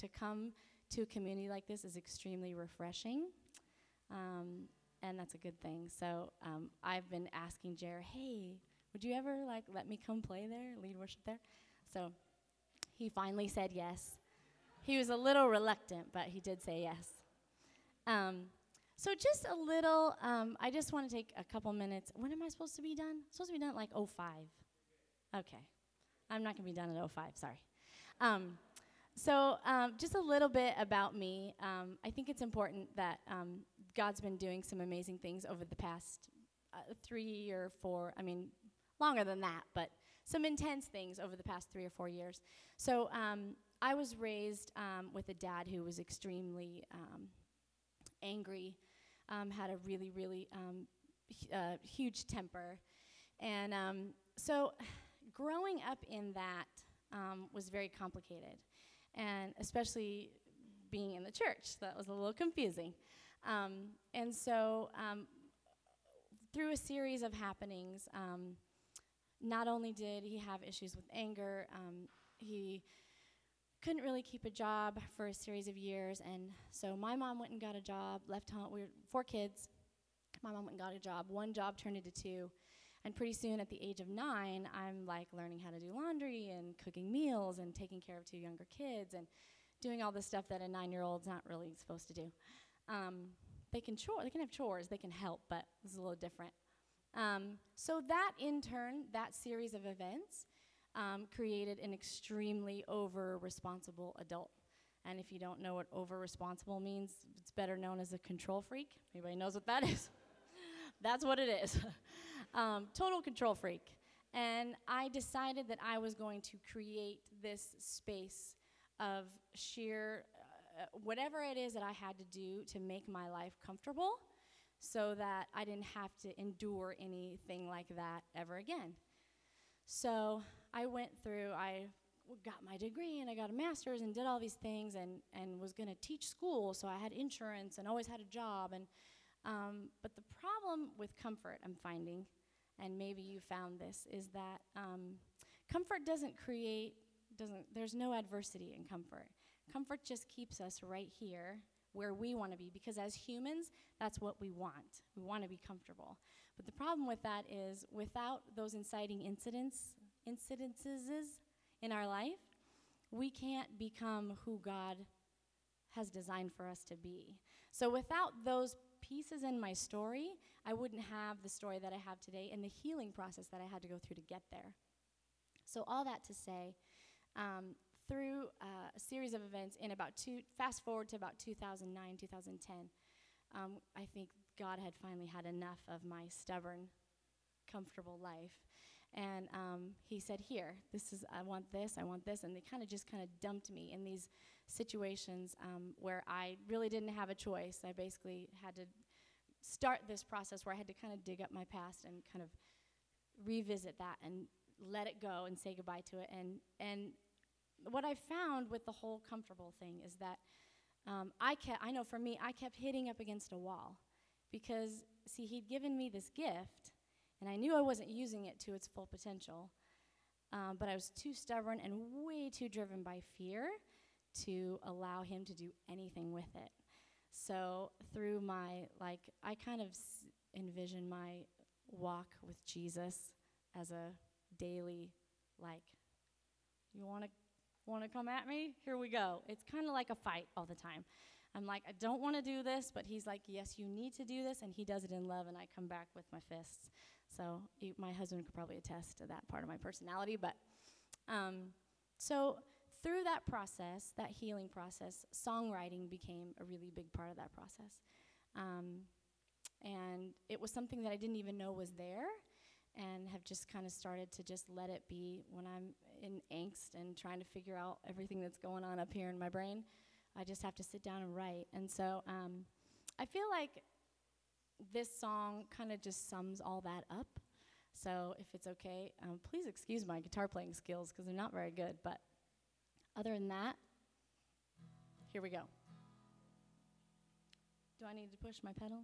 to come to a community like this is extremely refreshing. Um, and that's a good thing. So um, I've been asking Jer, hey, would you ever like let me come play there, lead worship there? So he finally said yes. He was a little reluctant, but he did say yes. Um, so just a little, um, I just want to take a couple minutes. When am I supposed to be done? I'm supposed to be done like 05. Okay. I'm not going to be done at 05, sorry. Um, so um, just a little bit about me. Um, I think it's important that um, God's been doing some amazing things over the past uh, three or four, I mean, longer than that, but some intense things over the past three or four years. So um, I was raised with a dad who was extremely angry um, had a really, really um, uh, huge temper. And um, so growing up in that um, was very complicated, and especially being in the church, that was a little confusing. Um, and so um, through a series of happenings, um, not only did he have issues with anger, um, he couldn't really keep a job for a series of years, and so my mom went and got a job. Left home, we were four kids. My mom went and got a job. One job turned into two, and pretty soon, at the age of nine, I'm like learning how to do laundry and cooking meals and taking care of two younger kids and doing all the stuff that a nine-year-old's not really supposed to do. Um, they can chore, they can have chores, they can help, but it's a little different. Um, so that in turn, that series of events um, created an extremely over responsible adult. And if you don't know what over responsible means, it's better known as a control freak. Anybody knows what that is? That's what it is. um, total control freak. And I decided that I was going to create this space of sheer uh, whatever it is that I had to do to make my life comfortable so that I didn't have to endure anything like that ever again. So I went through, I got my degree and I got a master's and did all these things and, and was going to teach school, so I had insurance and always had a job. And, um, but the problem with comfort, I'm finding, and maybe you found this, is that um, comfort doesn't create, doesn't, there's no adversity in comfort. Comfort just keeps us right here where we want to be because as humans, that's what we want. We want to be comfortable. But the problem with that is without those inciting incidents incidences in our life, we can't become who God has designed for us to be. So without those pieces in my story, I wouldn't have the story that I have today and the healing process that I had to go through to get there. So all that to say, um, through uh, a series of events in about two, fast forward to about 2009, 2010, um, I think God had finally had enough of my stubborn, comfortable life and um, he said, Here, this is, I want this, I want this. And they kind of just kind of dumped me in these situations um, where I really didn't have a choice. I basically had to start this process where I had to kind of dig up my past and kind of revisit that and let it go and say goodbye to it. And, and what I found with the whole comfortable thing is that um, I kept, I know for me, I kept hitting up against a wall because, see, he'd given me this gift and I knew I wasn't using it to its full potential. Um, but I was too stubborn and way too driven by fear to allow him to do anything with it. So through my like, I kind of s- envision my walk with Jesus as a daily like, you want to want to come at me? Here we go. It's kind of like a fight all the time. I'm like, I don't want to do this, but he's like, yes, you need to do this, and he does it in love, and I come back with my fists. So you, my husband could probably attest to that part of my personality. But um, so through that process, that healing process, songwriting became a really big part of that process. Um, and it was something that I didn't even know was there and have just kind of started to just let it be when I'm in angst and trying to figure out everything that's going on up here in my brain. I just have to sit down and write. And so um, I feel like this song kind of just sums all that up. So if it's okay, um, please excuse my guitar playing skills because they're not very good. But other than that, here we go. Do I need to push my pedal?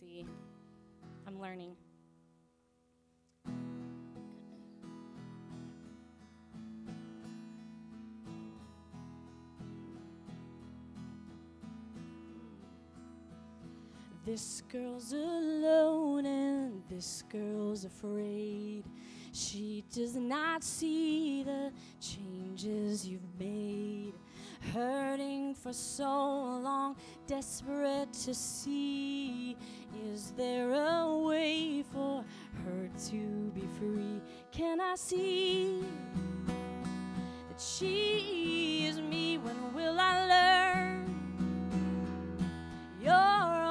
See. I'm learning. This girl's alone and this girl's afraid. She does not see the changes you've made. Hurting for so long, desperate to see. Is there a way for her to be free? Can I see that she is me? When will I learn? You're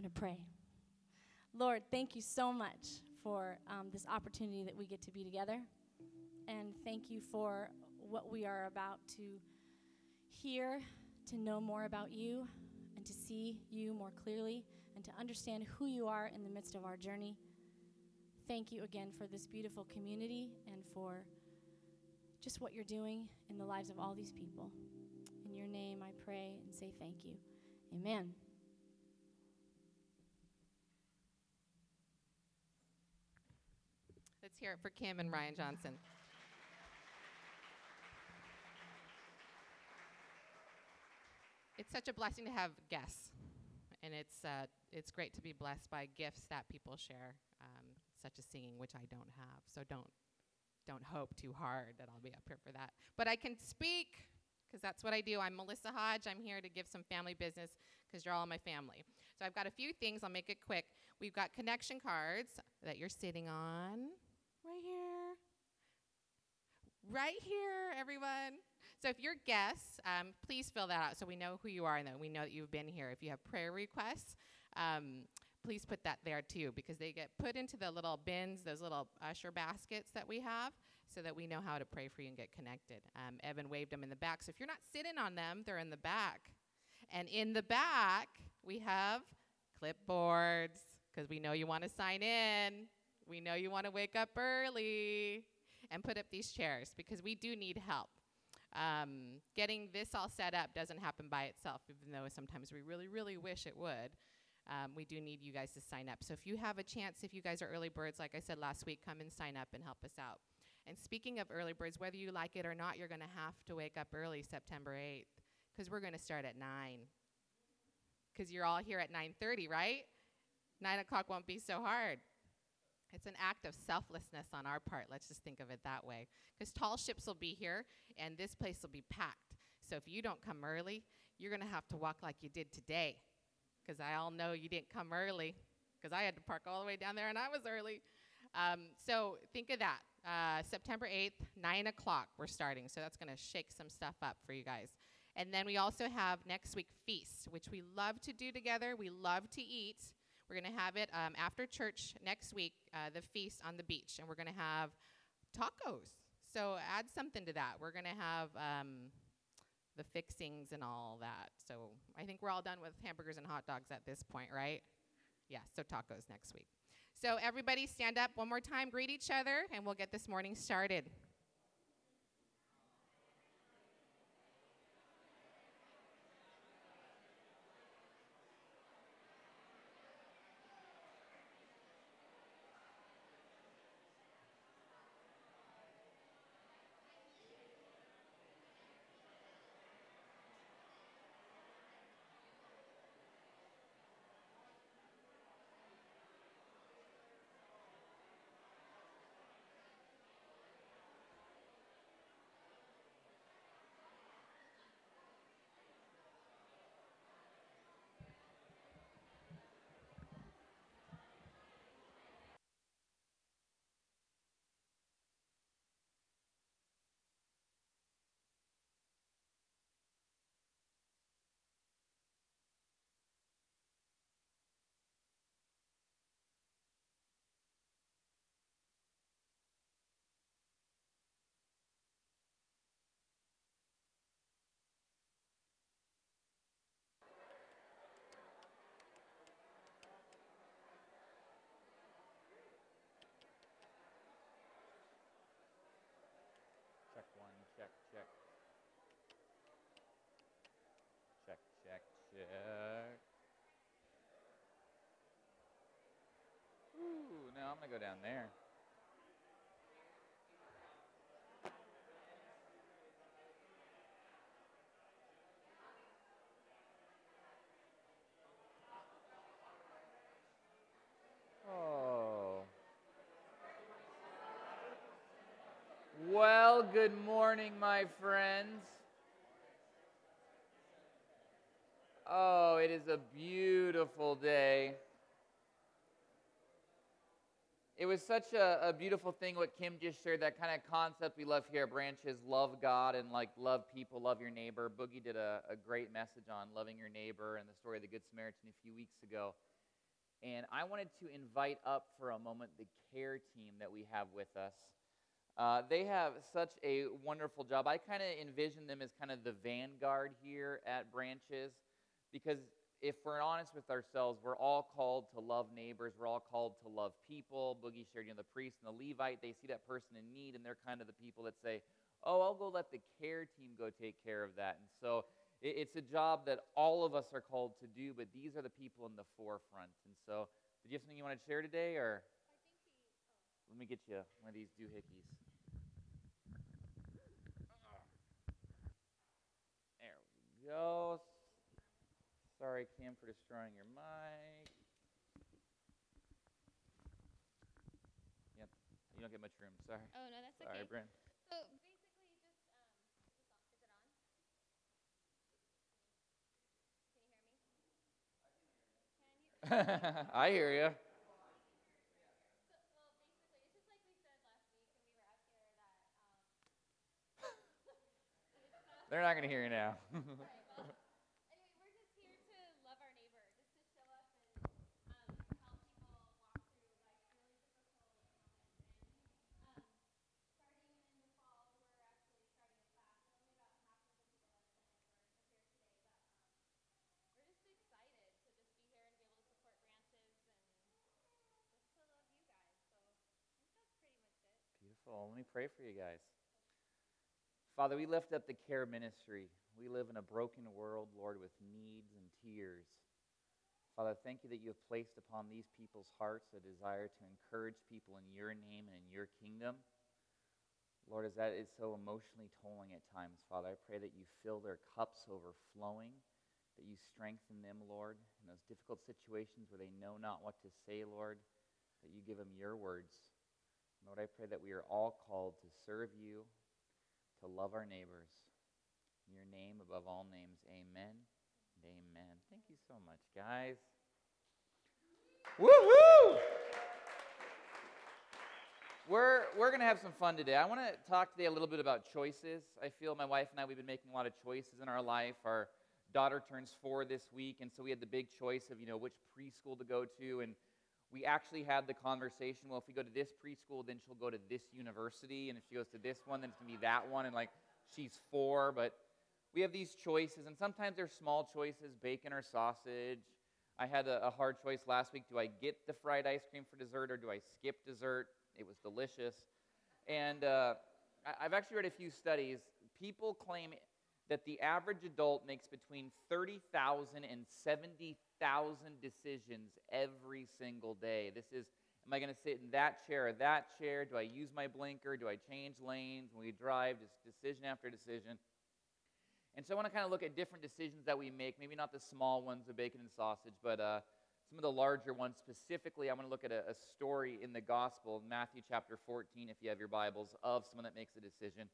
going to pray. Lord, thank you so much for um, this opportunity that we get to be together. And thank you for what we are about to hear, to know more about you, and to see you more clearly, and to understand who you are in the midst of our journey. Thank you again for this beautiful community and for just what you're doing in the lives of all these people. In your name, I pray and say thank you. Amen. Hear it for Kim and Ryan Johnson. It's such a blessing to have guests, and it's uh, it's great to be blessed by gifts that people share, um, such as singing, which I don't have. So don't don't hope too hard that I'll be up here for that. But I can speak because that's what I do. I'm Melissa Hodge. I'm here to give some family business because you're all my family. So I've got a few things. I'll make it quick. We've got connection cards that you're sitting on right here. Right here, everyone. So if you're guests, um, please fill that out so we know who you are and that we know that you've been here. If you have prayer requests, um, please put that there too because they get put into the little bins, those little usher baskets that we have, so that we know how to pray for you and get connected. Um, Evan waved them in the back. So if you're not sitting on them, they're in the back. And in the back, we have clipboards because we know you want to sign in. We know you want to wake up early and put up these chairs because we do need help. Um, getting this all set up doesn't happen by itself, even though sometimes we really, really wish it would. Um, we do need you guys to sign up. So if you have a chance, if you guys are early birds, like I said last week, come and sign up and help us out. And speaking of early birds, whether you like it or not, you're going to have to wake up early September 8th because we're going to start at 9. Because you're all here at 9.30, right? 9 o'clock won't be so hard. It's an act of selflessness on our part. Let's just think of it that way. Because tall ships will be here, and this place will be packed. So if you don't come early, you're going to have to walk like you did today. Because I all know you didn't come early, because I had to park all the way down there, and I was early. Um, so think of that. Uh, September 8th, 9 o'clock, we're starting. So that's going to shake some stuff up for you guys. And then we also have next week feast, which we love to do together. We love to eat. We're going to have it um, after church next week, uh, the feast on the beach, and we're going to have tacos. So add something to that. We're going to have um, the fixings and all that. So I think we're all done with hamburgers and hot dogs at this point, right? Yeah, so tacos next week. So everybody stand up one more time, greet each other, and we'll get this morning started. I'm gonna go down there. Oh. Well, good morning, my friends. Oh, it is a beautiful day. It was such a, a beautiful thing what Kim just shared, that kind of concept we love here at Branches love God and like love people, love your neighbor. Boogie did a, a great message on loving your neighbor and the story of the Good Samaritan a few weeks ago. And I wanted to invite up for a moment the care team that we have with us. Uh, they have such a wonderful job. I kind of envision them as kind of the vanguard here at Branches because if we're honest with ourselves, we're all called to love neighbors. We're all called to love people. Boogie shared, you know, the priest and the Levite, they see that person in need, and they're kind of the people that say, oh, I'll go let the care team go take care of that. And so it, it's a job that all of us are called to do, but these are the people in the forefront. And so, did you have something you want to share today, or? Let me get you one of these doohickeys. There we go. Sorry, Kim, for destroying your mic. Yep, you don't get much room. Sorry. Oh no, that's Sorry, okay. Brent. So basically, just um, is, it on? Can you hear me? I hear you. So, well, basically, it's just like we said last week, and we were out here that um. it's, uh, They're not going to hear you now. Alright, well, anyway, we're just here to love our neighbor, just to show up and um, Let me pray for you guys. Father, we lift up the care ministry. We live in a broken world, Lord, with needs and tears. Father, thank you that you have placed upon these people's hearts a desire to encourage people in your name and in your kingdom. Lord, as that is so emotionally tolling at times, Father, I pray that you fill their cups overflowing, that you strengthen them, Lord, in those difficult situations where they know not what to say, Lord, that you give them your words. Lord, I pray that we are all called to serve you, to love our neighbors. In your name, above all names, amen amen. Thank you so much, guys. Woohoo! We're, we're going to have some fun today. I want to talk today a little bit about choices. I feel my wife and I, we've been making a lot of choices in our life. Our daughter turns four this week, and so we had the big choice of, you know, which preschool to go to. And we actually had the conversation, well, if we go to this preschool, then she'll go to this university. And if she goes to this one, then it's going to be that one. And like, she's four, but we have these choices, and sometimes they're small choices bacon or sausage. I had a, a hard choice last week. Do I get the fried ice cream for dessert or do I skip dessert? It was delicious. And uh, I- I've actually read a few studies. People claim that the average adult makes between 30,000 and 70,000 decisions every single day. This is Am I going to sit in that chair or that chair? Do I use my blinker? Do I change lanes when we drive? Just decision after decision. And so I want to kind of look at different decisions that we make, maybe not the small ones of bacon and sausage, but uh, some of the larger ones. Specifically, I want to look at a, a story in the gospel, Matthew chapter 14, if you have your Bibles, of someone that makes a decision.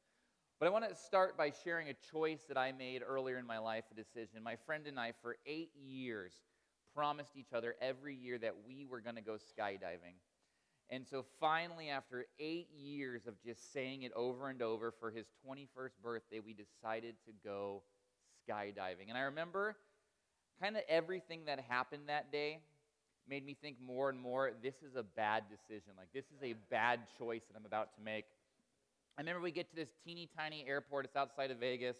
But I want to start by sharing a choice that I made earlier in my life, a decision. My friend and I, for eight years, promised each other every year that we were going to go skydiving. And so finally, after eight years of just saying it over and over for his 21st birthday, we decided to go skydiving. And I remember kind of everything that happened that day made me think more and more this is a bad decision. Like, this is a bad choice that I'm about to make. I remember we get to this teeny tiny airport, it's outside of Vegas,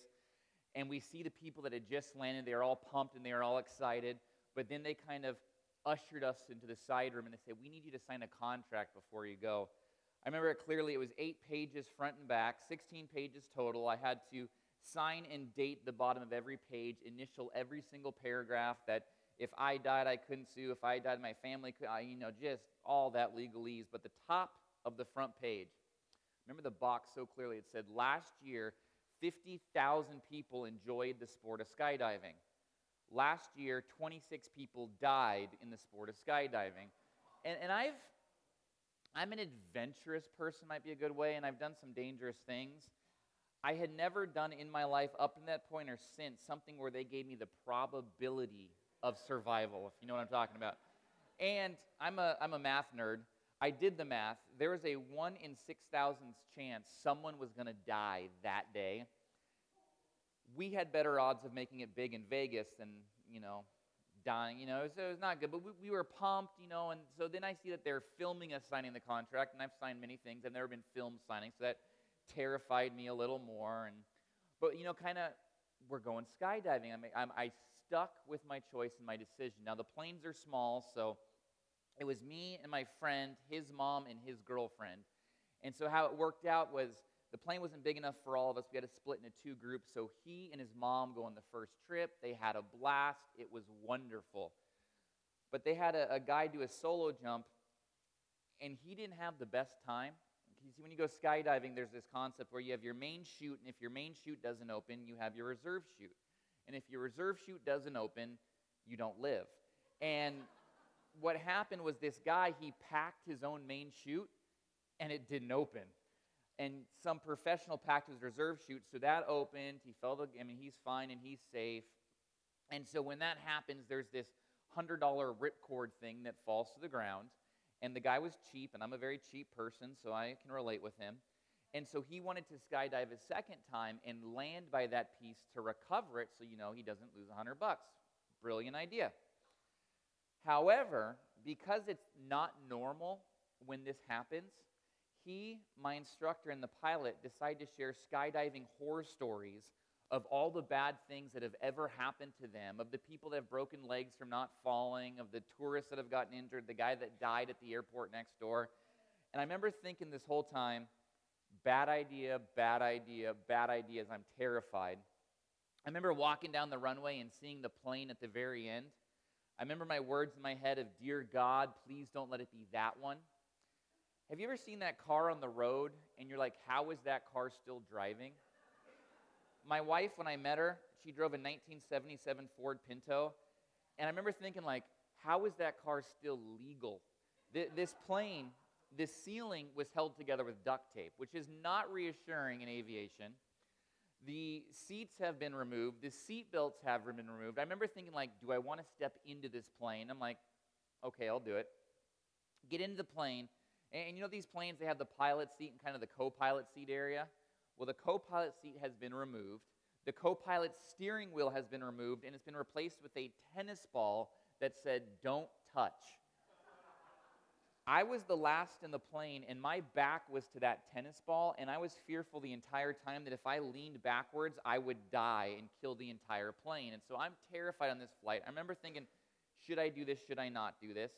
and we see the people that had just landed. They are all pumped and they are all excited, but then they kind of ushered us into the side room and they said, We need you to sign a contract before you go. I remember it clearly. It was eight pages front and back, 16 pages total. I had to sign and date the bottom of every page, initial every single paragraph that if I died, I couldn't sue. If I died, my family could, you know, just all that legalese. But the top of the front page, remember the box so clearly. It said, Last year, 50,000 people enjoyed the sport of skydiving. Last year, 26 people died in the sport of skydiving. And, and I've, I'm an adventurous person, might be a good way, and I've done some dangerous things. I had never done in my life, up in that point or since, something where they gave me the probability of survival, if you know what I'm talking about. And I'm a, I'm a math nerd. I did the math. There was a 1 in 6,000 chance someone was going to die that day we had better odds of making it big in Vegas than, you know, dying, you know, so it was not good. But we, we were pumped, you know, and so then I see that they're filming us signing the contract, and I've signed many things. I've never been filmed signing, so that terrified me a little more. And but you know, kind of, we're going skydiving. I mean, I'm, I stuck with my choice and my decision. Now the planes are small, so it was me and my friend, his mom and his girlfriend. And so how it worked out was the plane wasn't big enough for all of us. We had to split into two groups. So he and his mom go on the first trip. They had a blast. It was wonderful. But they had a, a guy do a solo jump, and he didn't have the best time. You see, when you go skydiving, there's this concept where you have your main chute, and if your main chute doesn't open, you have your reserve chute. And if your reserve chute doesn't open, you don't live. And what happened was this guy, he packed his own main chute, and it didn't open and some professional packed his reserve chute, so that opened. He felt, I mean, he's fine and he's safe. And so when that happens, there's this $100 ripcord thing that falls to the ground. And the guy was cheap, and I'm a very cheap person, so I can relate with him. And so he wanted to skydive a second time and land by that piece to recover it so you know he doesn't lose 100 bucks. Brilliant idea. However, because it's not normal when this happens, he, my instructor, and the pilot decide to share skydiving horror stories of all the bad things that have ever happened to them, of the people that have broken legs from not falling, of the tourists that have gotten injured, the guy that died at the airport next door. And I remember thinking this whole time, bad idea, bad idea, bad idea as I'm terrified. I remember walking down the runway and seeing the plane at the very end. I remember my words in my head of, Dear God, please don't let it be that one. Have you ever seen that car on the road and you're like, How is that car still driving? My wife, when I met her, she drove a 1977 Ford Pinto. And I remember thinking, like, how is that car still legal? Th- this plane, this ceiling was held together with duct tape, which is not reassuring in aviation. The seats have been removed. The seat belts have been removed. I remember thinking, like, do I want to step into this plane? I'm like, okay, I'll do it. Get into the plane. And, and you know these planes, they have the pilot seat and kind of the co pilot seat area? Well, the co pilot seat has been removed. The co pilot steering wheel has been removed, and it's been replaced with a tennis ball that said, Don't touch. I was the last in the plane, and my back was to that tennis ball, and I was fearful the entire time that if I leaned backwards, I would die and kill the entire plane. And so I'm terrified on this flight. I remember thinking, should I do this? Should I not do this?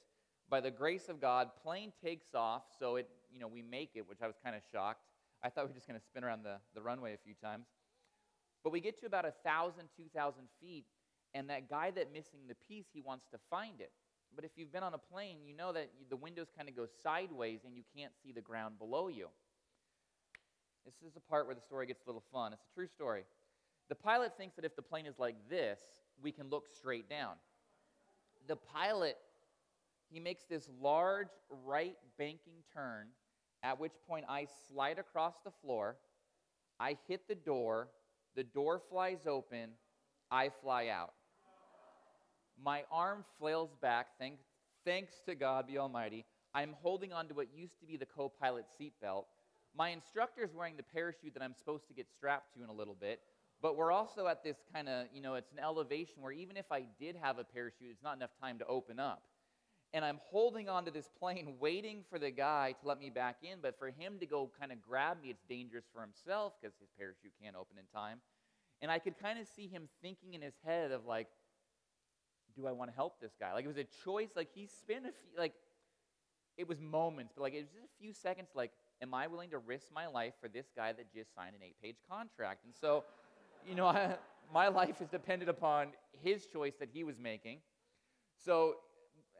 By the grace of God, plane takes off, so it, you know, we make it, which I was kind of shocked. I thought we were just going to spin around the, the runway a few times. But we get to about 1,000, 2,000 feet, and that guy that missing the piece, he wants to find it. But if you've been on a plane, you know that the windows kind of go sideways and you can't see the ground below you. This is the part where the story gets a little fun. It's a true story. The pilot thinks that if the plane is like this, we can look straight down. The pilot, he makes this large right banking turn, at which point I slide across the floor, I hit the door, the door flies open, I fly out. My arm flails back, thank, thanks to God be Almighty. I'm holding on to what used to be the co pilot seatbelt. My instructor is wearing the parachute that I'm supposed to get strapped to in a little bit, but we're also at this kind of, you know, it's an elevation where even if I did have a parachute, it's not enough time to open up. And I'm holding onto this plane, waiting for the guy to let me back in, but for him to go kind of grab me, it's dangerous for himself because his parachute can't open in time. And I could kind of see him thinking in his head of like, do I want to help this guy? Like it was a choice. Like he spent a few, like it was moments, but like it was just a few seconds. Like, am I willing to risk my life for this guy that just signed an eight-page contract? And so, you know, I, my life is dependent upon his choice that he was making. So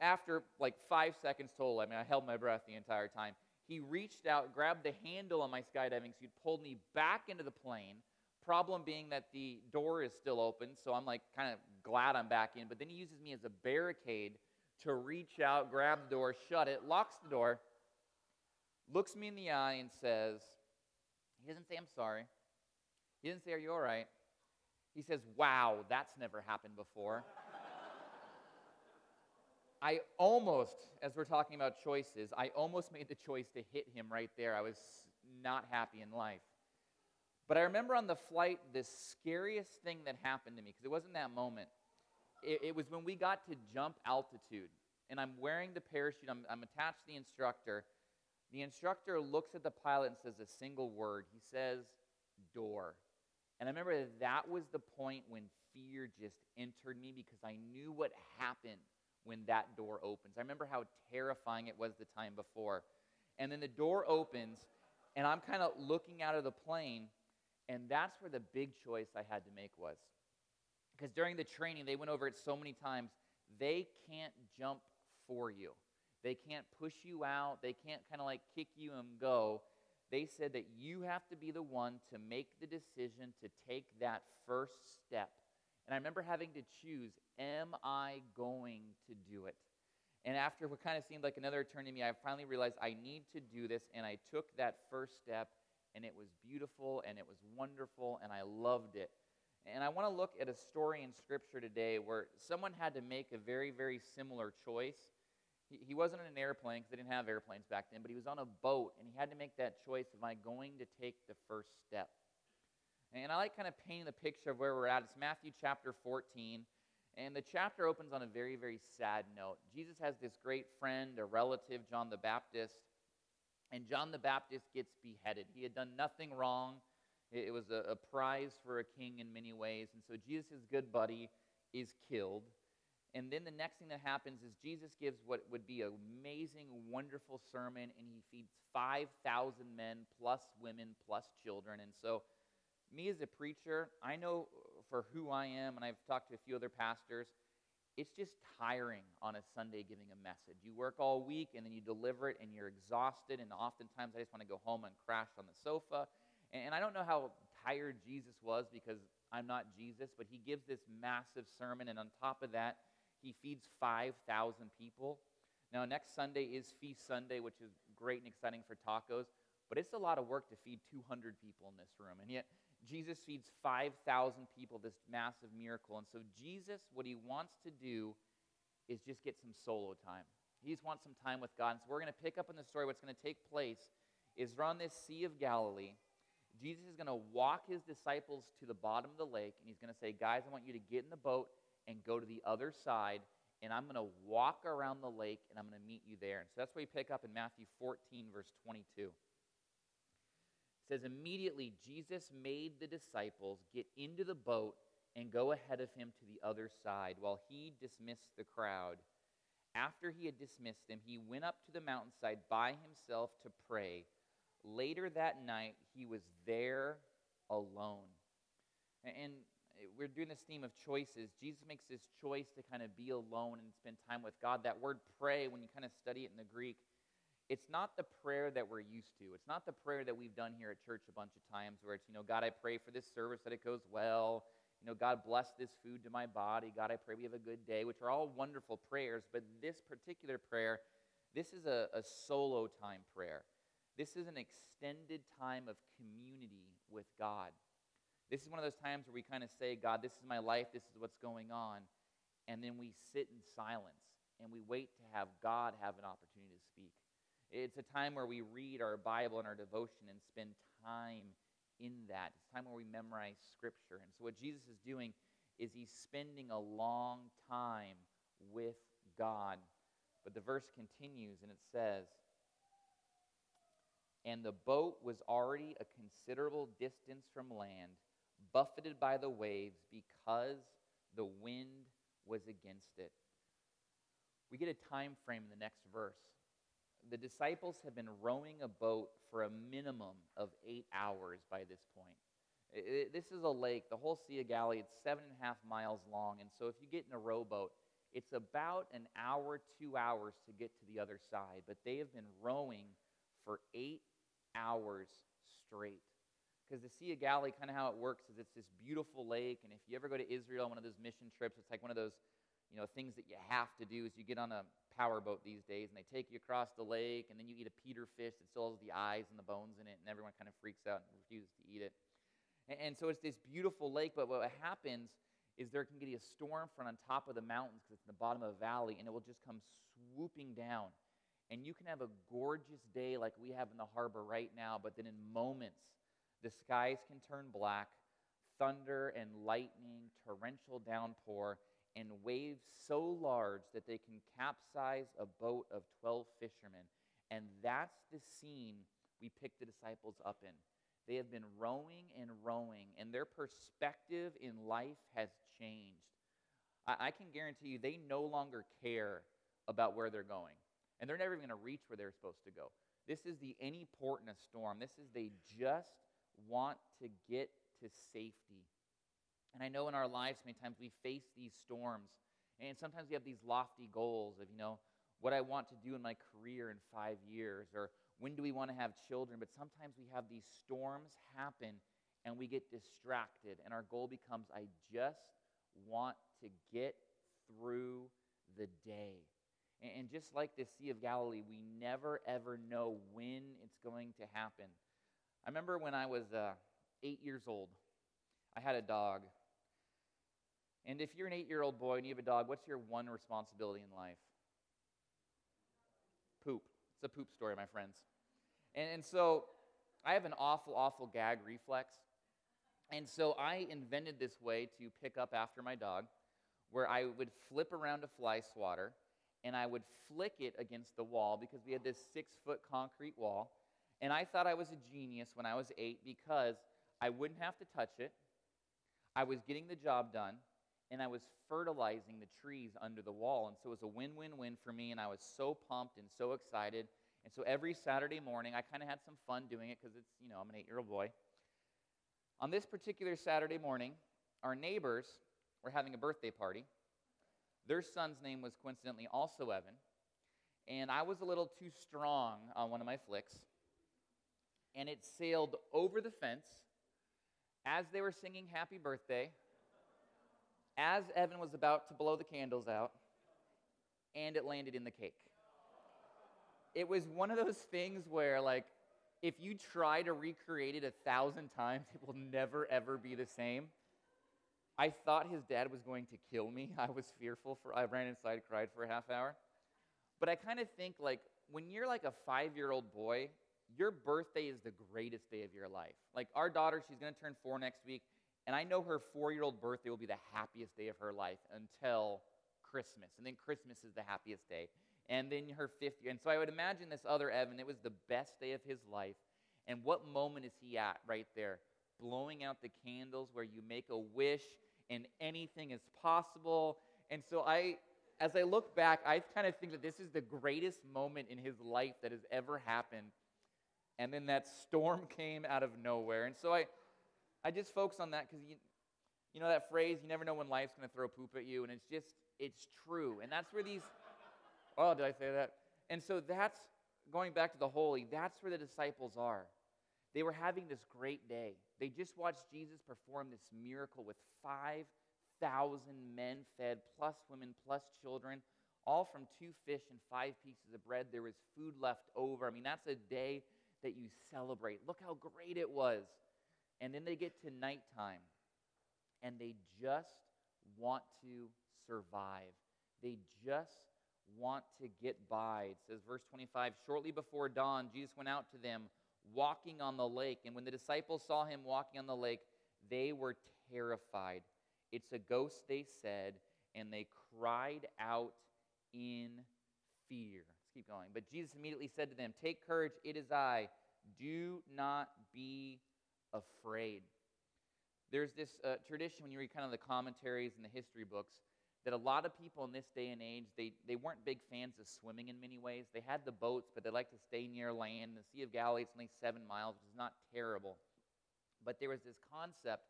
after like five seconds total, I mean, I held my breath the entire time. He reached out, grabbed the handle on my skydiving suit, pulled me back into the plane. Problem being that the door is still open, so I'm like kind of glad I'm back in. But then he uses me as a barricade to reach out, grab the door, shut it, locks the door, looks me in the eye, and says, He doesn't say, I'm sorry. He doesn't say, Are you all right? He says, Wow, that's never happened before. I almost, as we're talking about choices, I almost made the choice to hit him right there. I was not happy in life. But I remember on the flight, the scariest thing that happened to me, because it wasn't that moment. It, it, was when we got to jump altitude, and I'm wearing the parachute, I'm, I'm attached to the instructor. The instructor looks at the pilot and says a single word. He says, door. And I remember that was the point when fear just entered me because I knew what happened when that door opens. I remember how terrifying it was the time before. And then the door opens, and I'm kind of looking out of the plane, and that's where the big choice I had to make was. Because during the training, they went over it so many times, they can't jump for you. They can't push you out. They can't kind of like kick you and go. They said that you have to be the one to make the decision to take that first step. And I remember having to choose am I going to do it? And after what kind of seemed like another eternity to me, I finally realized I need to do this. And I took that first step and it was beautiful and it was wonderful and I loved it. And I want to look at a story in Scripture today where someone had to make a very, very similar choice. He, he wasn't in an airplane because they didn't have airplanes back then, but he was on a boat and he had to make that choice Am I going to take the first step? And I like kind of painting the picture of where we're at. It's Matthew chapter 14. And the chapter opens on a very, very sad note. Jesus has this great friend, a relative, John the Baptist, and John the Baptist gets beheaded. He had done nothing wrong. It was a, a prize for a king in many ways. And so Jesus' good buddy is killed. And then the next thing that happens is Jesus gives what would be an amazing, wonderful sermon, and he feeds 5,000 men, plus women, plus children. And so, me as a preacher, I know for who I am, and I've talked to a few other pastors, it's just tiring on a Sunday giving a message. You work all week and then you deliver it and you're exhausted, and oftentimes I just want to go home and crash on the sofa. And I don't know how tired Jesus was because I'm not Jesus, but he gives this massive sermon, and on top of that, he feeds 5,000 people. Now, next Sunday is Feast Sunday, which is great and exciting for tacos, but it's a lot of work to feed 200 people in this room. And yet, Jesus feeds 5,000 people, this massive miracle. And so, Jesus, what he wants to do is just get some solo time. He just wants some time with God. And so, we're going to pick up in the story. What's going to take place is we're on this Sea of Galilee. Jesus is going to walk his disciples to the bottom of the lake, and he's going to say, Guys, I want you to get in the boat and go to the other side, and I'm going to walk around the lake, and I'm going to meet you there. And so that's where we pick up in Matthew 14, verse 22 says, Immediately Jesus made the disciples get into the boat and go ahead of him to the other side while he dismissed the crowd. After he had dismissed them, he went up to the mountainside by himself to pray. Later that night, he was there alone. And we're doing this theme of choices. Jesus makes this choice to kind of be alone and spend time with God. That word pray, when you kind of study it in the Greek, it's not the prayer that we're used to. It's not the prayer that we've done here at church a bunch of times where it's, you know, God, I pray for this service that it goes well. You know, God, bless this food to my body. God, I pray we have a good day, which are all wonderful prayers. But this particular prayer, this is a, a solo time prayer. This is an extended time of community with God. This is one of those times where we kind of say, God, this is my life, this is what's going on. And then we sit in silence and we wait to have God have an opportunity. It's a time where we read our Bible and our devotion and spend time in that. It's time where we memorize Scripture. And so, what Jesus is doing is he's spending a long time with God. But the verse continues and it says, And the boat was already a considerable distance from land, buffeted by the waves because the wind was against it. We get a time frame in the next verse the disciples have been rowing a boat for a minimum of eight hours by this point. It, this is a lake, the whole Sea of Galilee, it's seven and a half miles long. And so if you get in a rowboat, it's about an hour, two hours to get to the other side. But they have been rowing for eight hours straight. Because the Sea of Galilee, kind of how it works, is it's this beautiful lake. And if you ever go to Israel on one of those mission trips, it's like one of those you know, things that you have to do is you get on a powerboat these days and they take you across the lake and then you eat a peter fish that still has the eyes and the bones in it and everyone kind of freaks out and refuses to eat it. And, and so it's this beautiful lake, but what happens is there can get a storm front on top of the mountains because it's in the bottom of a valley and it will just come swooping down. And you can have a gorgeous day like we have in the harbor right now, but then in moments, the skies can turn black, thunder and lightning, torrential downpour, and waves so large that they can capsize a boat of 12 fishermen. And that's the scene we pick the disciples up in. They have been rowing and rowing, and their perspective in life has changed. I, I can guarantee you they no longer care about where they're going. And they're never even going to reach where they're supposed to go. This is the any port in a storm. This is they just want to get to safety. And I know in our lives, many times we face these storms. And sometimes we have these lofty goals of, you know, what I want to do in my career in five years, or when do we want to have children. But sometimes we have these storms happen and we get distracted, and our goal becomes, I just want to get through the day. And, just like the Sea of Galilee, we never ever know when it's going to happen. I remember when I was uh, eight years old, I had a dog. And if you're an eight year old boy and you have a dog, what's your one responsibility in life? Poop. It's a poop story, my friends. And, and so I have an awful, awful gag reflex. And so I invented this way to pick up after my dog where I would flip around a fly swatter and I would flick it against the wall because we had this six foot concrete wall. And I thought I was a genius when I was eight because I wouldn't have to touch it. I was getting the job done, and I was fertilizing the trees under the wall. And so it was a win win win for me, and I was so pumped and so excited. And so every Saturday morning, I kind of had some fun doing it because it's, you know, I'm an eight year old boy. On this particular Saturday morning, our neighbors were having a birthday party. Their son's name was coincidentally also Evan. And I was a little too strong on one of my flicks. And it sailed over the fence as they were singing happy birthday, as Evan was about to blow the candles out, and it landed in the cake. It was one of those things where, like, if you try to recreate it a thousand times, it will never, ever be the same. I thought his dad was going to kill me. I was fearful for I ran inside, cried for a half hour. But I kind of think like when you're like a 5-year-old boy, your birthday is the greatest day of your life. Like our daughter, she's going to turn 4 next week, and I know her 4-year-old birthday will be the happiest day of her life until Christmas. And then Christmas is the happiest day. And then her 5th year. And so I would imagine this other Evan, it was the best day of his life. And what moment is he at right there? Blowing out the candles where you make a wish and anything is possible. And so I, as I look back, I kind of think that this is the greatest moment in his life that has ever happened. And then that storm came out of nowhere. And so I, I just focus on that because you, you know that phrase, you never know when life's going to throw poop at you. And it's just, it's true. And that's where these, oh, did I say that? And so that's, going back to the holy, that's where the disciples are. They were having this great day. They just watched Jesus perform this miracle with 5,000 men fed, plus women, plus children, all from two fish and five pieces of bread. There was food left over. I mean, that's a day that you celebrate. Look how great it was. And then they get to nighttime, and they just want to survive. They just want to get by. It says, verse 25 Shortly before dawn, Jesus went out to them walking on the lake. And when the disciples saw him walking on the lake, they were terrified. It's a ghost, they said, and they cried out in fear. Let's keep going. But Jesus immediately said to them, Take courage, it is I. Do not be afraid. There's this uh, tradition when you read kind of the commentaries and the history books that a lot of people in this day and age they, they weren't big fans of swimming in many ways. They had the boats but they liked to stay near land. The sea of galilee is only seven miles which is not terrible. But there was this concept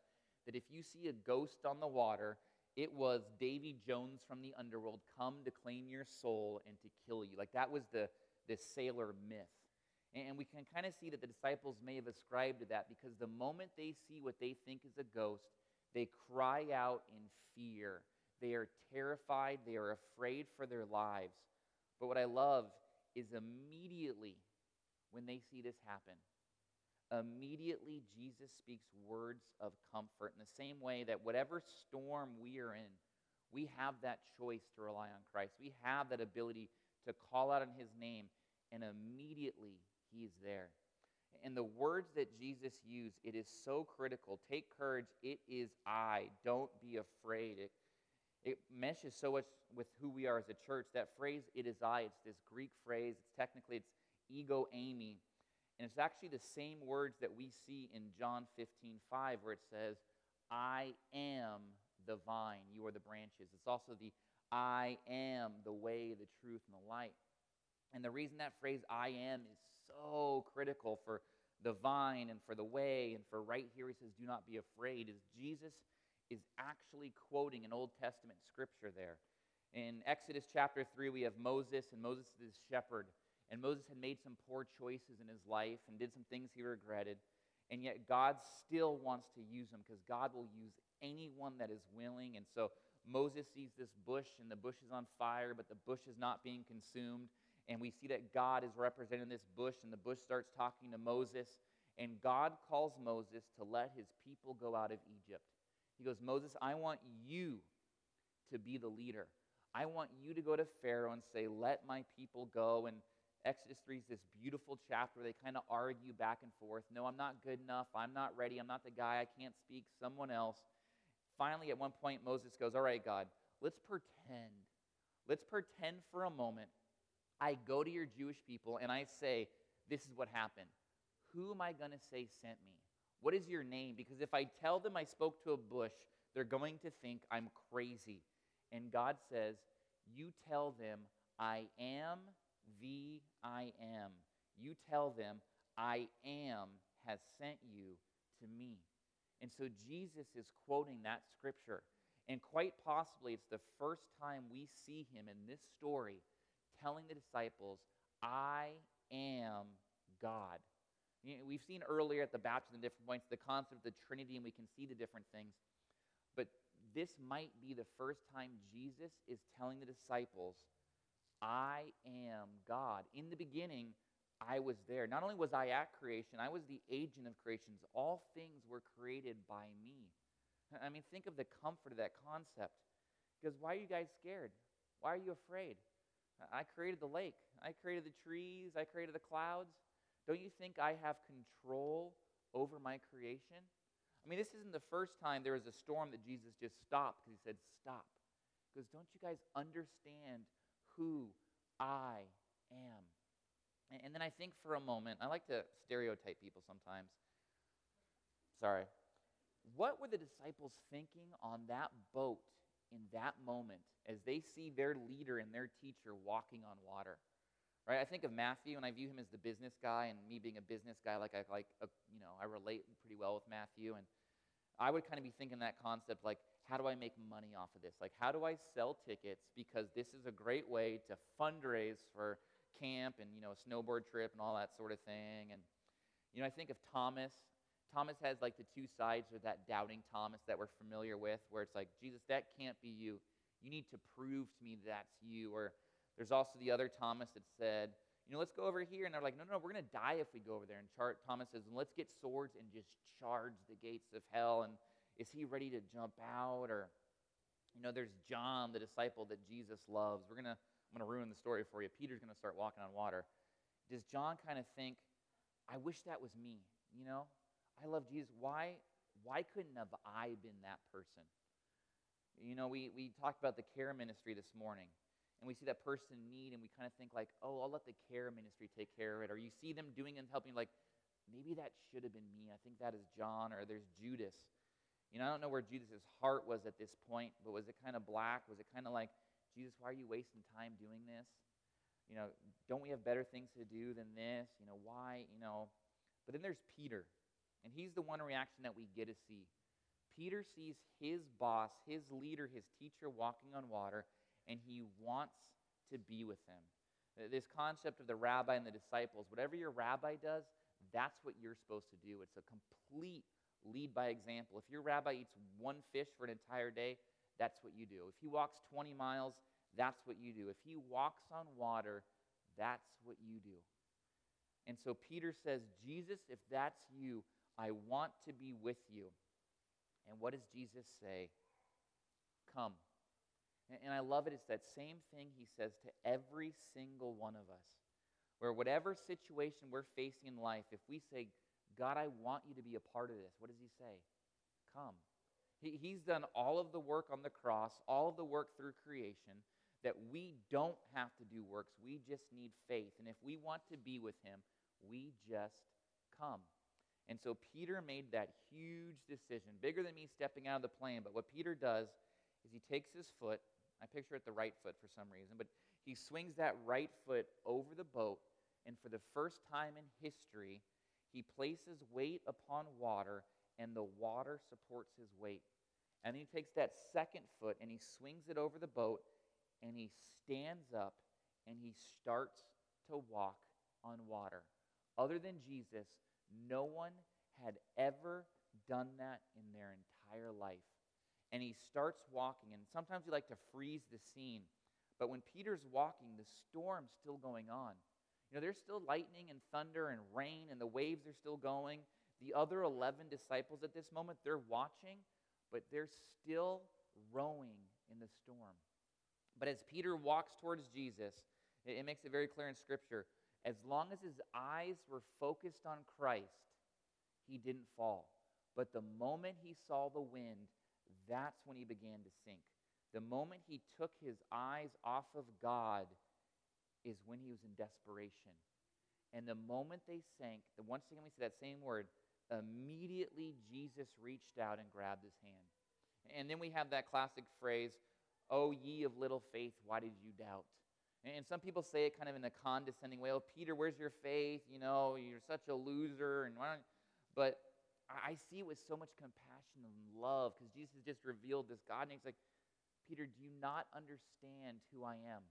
that if you see a ghost on the water it was davy jones from the underworld come to claim your soul and to kill you. Like that was the this sailor myth and we can kind of see that the disciples may have ascribed to that because the moment they see what they think is a ghost they cry out in fear they are terrified, they are afraid for their lives. But what I love is immediately when they see this happen, immediately Jesus speaks words of comfort in the same way that whatever storm we are in, we have that choice to rely on Christ. We have that ability to call out on his name, and immediately he is there. And the words that Jesus used, it is so critical. Take courage, it is I. Don't be afraid. It it meshes so much with who we are as a church. That phrase, it is I, it's this Greek phrase. It's technically, it's ego eimi. And it's actually the same words that we see in John 15, 5, where it says, I am the vine, you are the branches. It's also the I am the way, the truth, and the light. And the reason that phrase I am is so critical for the vine and for the way and for right here he says, do not be afraid, is Jesus is actually quoting an Old Testament scripture there. In Exodus chapter 3, we have Moses, and Moses is shepherd. And Moses had made some poor choices in his life and did some things he regretted. And yet, God still wants to use him because God will use anyone that is willing. And so, Moses sees this bush, and the bush is on fire, but the bush is not being consumed. And we see that God is representing this bush, and the bush starts talking to Moses. And God calls Moses to let his people go out of Egypt. He goes, Moses, I want you to be the leader. I want you to go to Pharaoh and say, Let my people go. And Exodus 3 is this beautiful chapter where they kind of argue back and forth. No, I'm not good enough. I'm not ready. I'm not the guy. I can't speak. Someone else. Finally, at one point, Moses goes, All right, God, let's pretend. Let's pretend for a moment. I go to your Jewish people and I say, This is what happened. Who am I going to say sent me? What is your name? Because if I tell them I spoke to a bush, They're going to think I'm crazy. And God says, You tell them, I am the I am. You tell them, I am has sent you to me. And so Jesus is quoting that scripture. And quite possibly, it's the first time we see him in this story telling the disciples, I am God. You know, we've seen earlier at the baptism, different points, the concept of the Trinity, and we can see the different things. But this might be the first time Jesus is telling the disciples, I am God. In the beginning, I was there. Not only was I at creation, I was the agent of creations. All things were created by me. I mean, think of the comfort of that concept. Because why are you guys scared? Why are you afraid? I created the lake, I created the trees, I created the clouds. Don't you think I have control over my creation? I mean, this isn't the first time there was a storm that Jesus just stopped because he said, Stop. Because don't you guys understand who I am? And then I think for a moment, I like to stereotype people sometimes. Sorry. What were the disciples thinking on that boat in that moment as they see their leader and their teacher walking on water? Right? I think of Matthew and I view him as the business guy and me being a business guy like I like a, you know, I relate pretty well with Matthew and I would kind of be thinking that concept like how do I make money off of this? Like how do I sell tickets because this is a great way to fundraise for camp and you know a snowboard trip and all that sort of thing and you know I think of Thomas Thomas has like the two sides of that doubting Thomas that we're familiar with, where it's like, Jesus, that can't be you. You need to prove to me that's you. Or there's also the other Thomas that said, you know, let's go over here. And they're like, no, no, no we're going to die if we go over there. And Char- Thomas says, let's get swords and just charge the gates of hell. And is he ready to jump out? Or, you know, there's John, the disciple that Jesus loves. We're going to, I'm going to ruin the story for you. Peter's going to start walking on water. Does John kind of think, I wish that was me, you know? I love Jesus. Why, why couldn't have I been that person? You know, we, we talked about the care ministry this morning, and we see that person in need, and we kind of think like, oh, I'll let the care ministry take care of it. Or you see them doing and helping, like, maybe that should have been me. I think that is John, or there's Judas. You know, I don't know where Jesus' heart was at this point, but was it kind of black? Was it kind of like, Jesus, why are you wasting time doing this? You know, don't we have better things to do than this? You know, why? You know, but then there's Peter. And he's the one reaction that we get to see. Peter sees his boss, his leader, his teacher walking on water, and he wants to be with him. This concept of the rabbi and the disciples, whatever your rabbi does, that's what you're supposed to do. It's a complete lead by example. If your rabbi eats one fish for an entire day, that's what you do. If he walks 20 miles, that's what you do. If he walks on water, that's what you do. And so Peter says, Jesus, if that's you, I want to be with you. And what does Jesus say? Come. And I love it. It's that same thing he says to every single one of us. Where whatever situation we're facing in life, if we say, God, I want you to be a part of this, what does he say? Come. He, he's done all of the work on the cross, all of the work through creation, that we don't have to do works. We just need faith. And if we want to be with him, we just come. And so Peter made that huge decision, bigger than me stepping out of the plane. But what Peter does is he takes his foot, I picture it the right foot for some reason, but he swings that right foot over the boat, and for the first time in history, he places weight upon water, and the water supports his weight. And he takes that second foot and he swings it over the boat, and he stands up and he starts to walk on water. Other than Jesus, no one had ever done that in their entire life. And he starts walking, and sometimes we like to freeze the scene. But when Peter's walking, the storm's still going on. You know, there's still lightning and thunder and rain, and the waves are still going. The other 11 disciples at this moment, they're watching, but they're still rowing in the storm. But as Peter walks towards Jesus, it, it makes it very clear in Scripture as long as his eyes were focused on Christ, he didn't fall. But the moment he saw the wind, that's when he began to sink. The moment he took his eyes off of God is when he was in desperation. And the moment they sank, the once again we say that same word, immediately Jesus reached out and grabbed his hand. And then we have that classic phrase, Oh, ye of little faith, why did you doubt? And some people say it kind of in a condescending way. Oh, Peter, where's your faith? You know, you're such a loser. And why don't, but I see it with so much compassion and love because Jesus just revealed this God. And he's like, Peter, do you not understand who I am?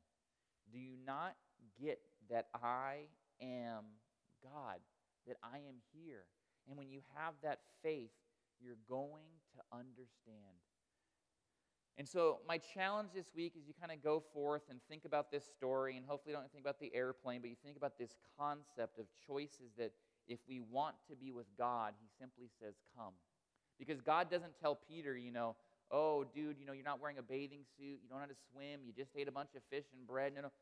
Do you not get that I am God, that I am here? And when you have that faith, you're going to understand. And so, my challenge this week is you kind of go forth and think about this story, and hopefully, don't think about the airplane, but you think about this concept of choices that if we want to be with God, He simply says, Come. Because God doesn't tell Peter, you know, oh, dude, you know, you're not wearing a bathing suit, you don't know how to swim, you just ate a bunch of fish and bread. No, no.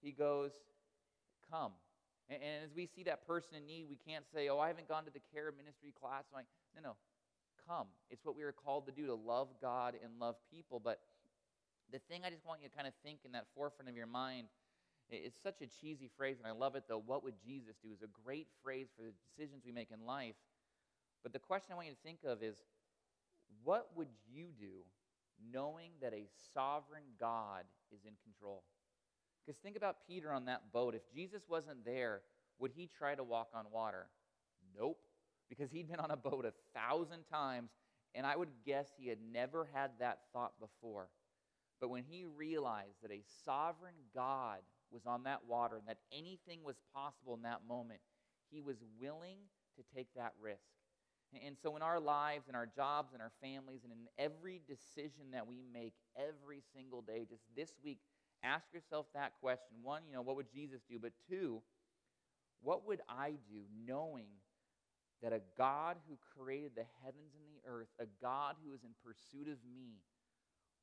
He goes, Come. And, and as we see that person in need, we can't say, oh, I haven't gone to the care ministry class. I'm like, no, no, come. It's what we are called to do to love God and love people. But the thing I just want you to kind of think in that forefront of your mind it's such a cheesy phrase, and I love it though. What would Jesus do? is a great phrase for the decisions we make in life. But the question I want you to think of is what would you do knowing that a sovereign God is in control? Because think about Peter on that boat. If Jesus wasn't there, would he try to walk on water? Nope, because he'd been on a boat a thousand times, and I would guess he had never had that thought before. But when he realized that a sovereign God was on that water and that anything was possible in that moment, he was willing to take that risk. And so, in our lives, in our jobs, in our families, and in every decision that we make every single day, just this week, ask yourself that question. One, you know, what would Jesus do? But two, what would I do knowing that a God who created the heavens and the earth, a God who is in pursuit of me,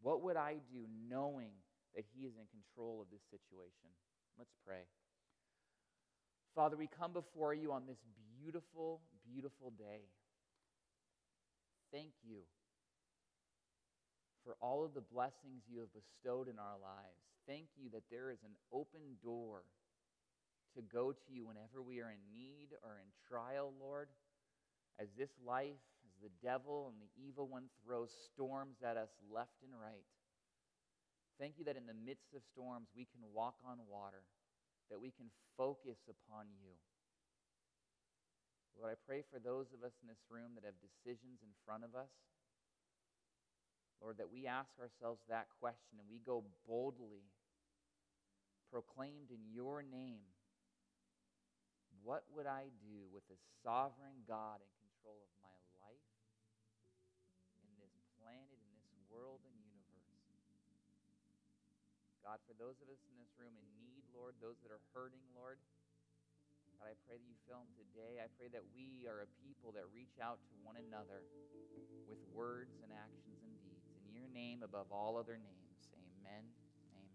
what would I do knowing that He is in control of this situation. Let's pray. Father, we come before you on this beautiful, beautiful day. Thank you for all of the blessings you have bestowed in our lives. Thank you that there is an open door to go to you whenever we are in need or in trial, Lord. As this life, as the devil and the evil one throws storms at us left and right, Thank you that in the midst of storms we can walk on water, that we can focus upon you. Lord, I pray for those of us in this room that have decisions in front of us. Lord, that we ask ourselves that question and we go boldly, proclaimed in your name. What would I do with a sovereign God in control of my life, in this planet, in this world, and universe. God, for those of us in this room in need, Lord, those that are hurting, Lord, God, I pray that you fill them today. I pray that we are a people that reach out to one another with words and actions and deeds. In your name, above all other names, amen. Amen.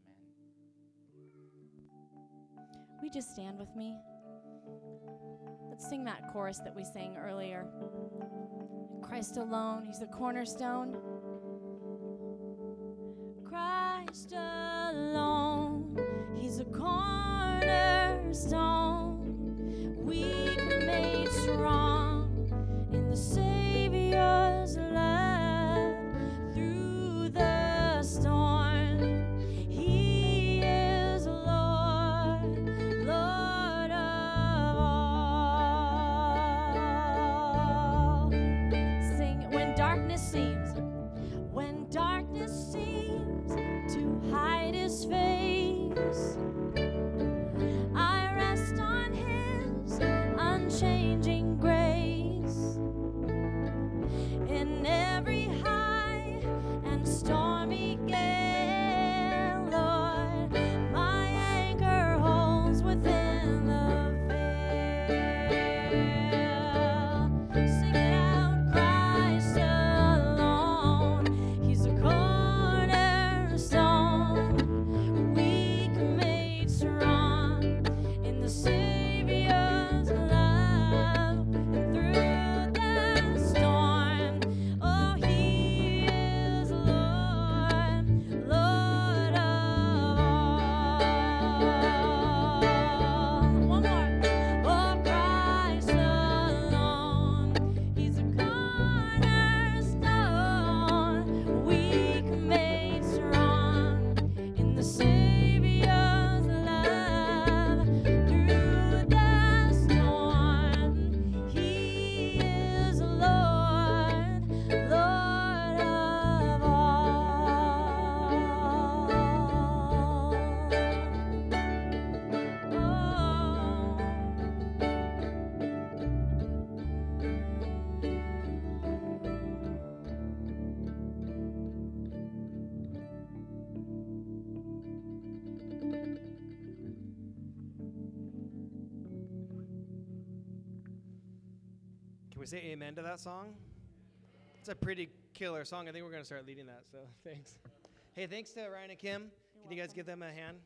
We just stand with me. Let's sing that chorus that we sang earlier. Christ alone, He's the cornerstone. Christ alone. Say amen to that song? It's a pretty killer song. I think we're going to start leading that. So thanks. Hey, thanks to Ryan and Kim. Can you guys give them a hand?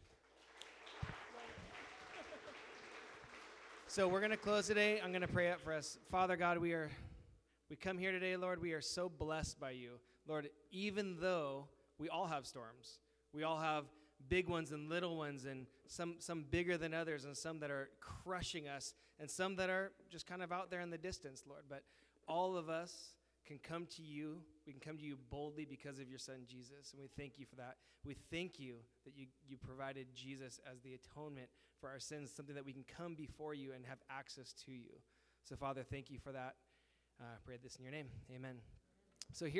So we're going to close today. I'm going to pray up for us. Father God, we are we come here today, Lord. We are so blessed by you. Lord, even though we all have storms. We all have big ones and little ones and some some bigger than others and some that are crushing us and some that are just kind of out there in the distance, Lord. But all of us can come to you. We can come to you boldly because of your son Jesus. And we thank you for that. We thank you that you, you provided Jesus as the atonement for our sins, something that we can come before you and have access to you. So, Father, thank you for that. Uh, I pray this in your name. Amen. So here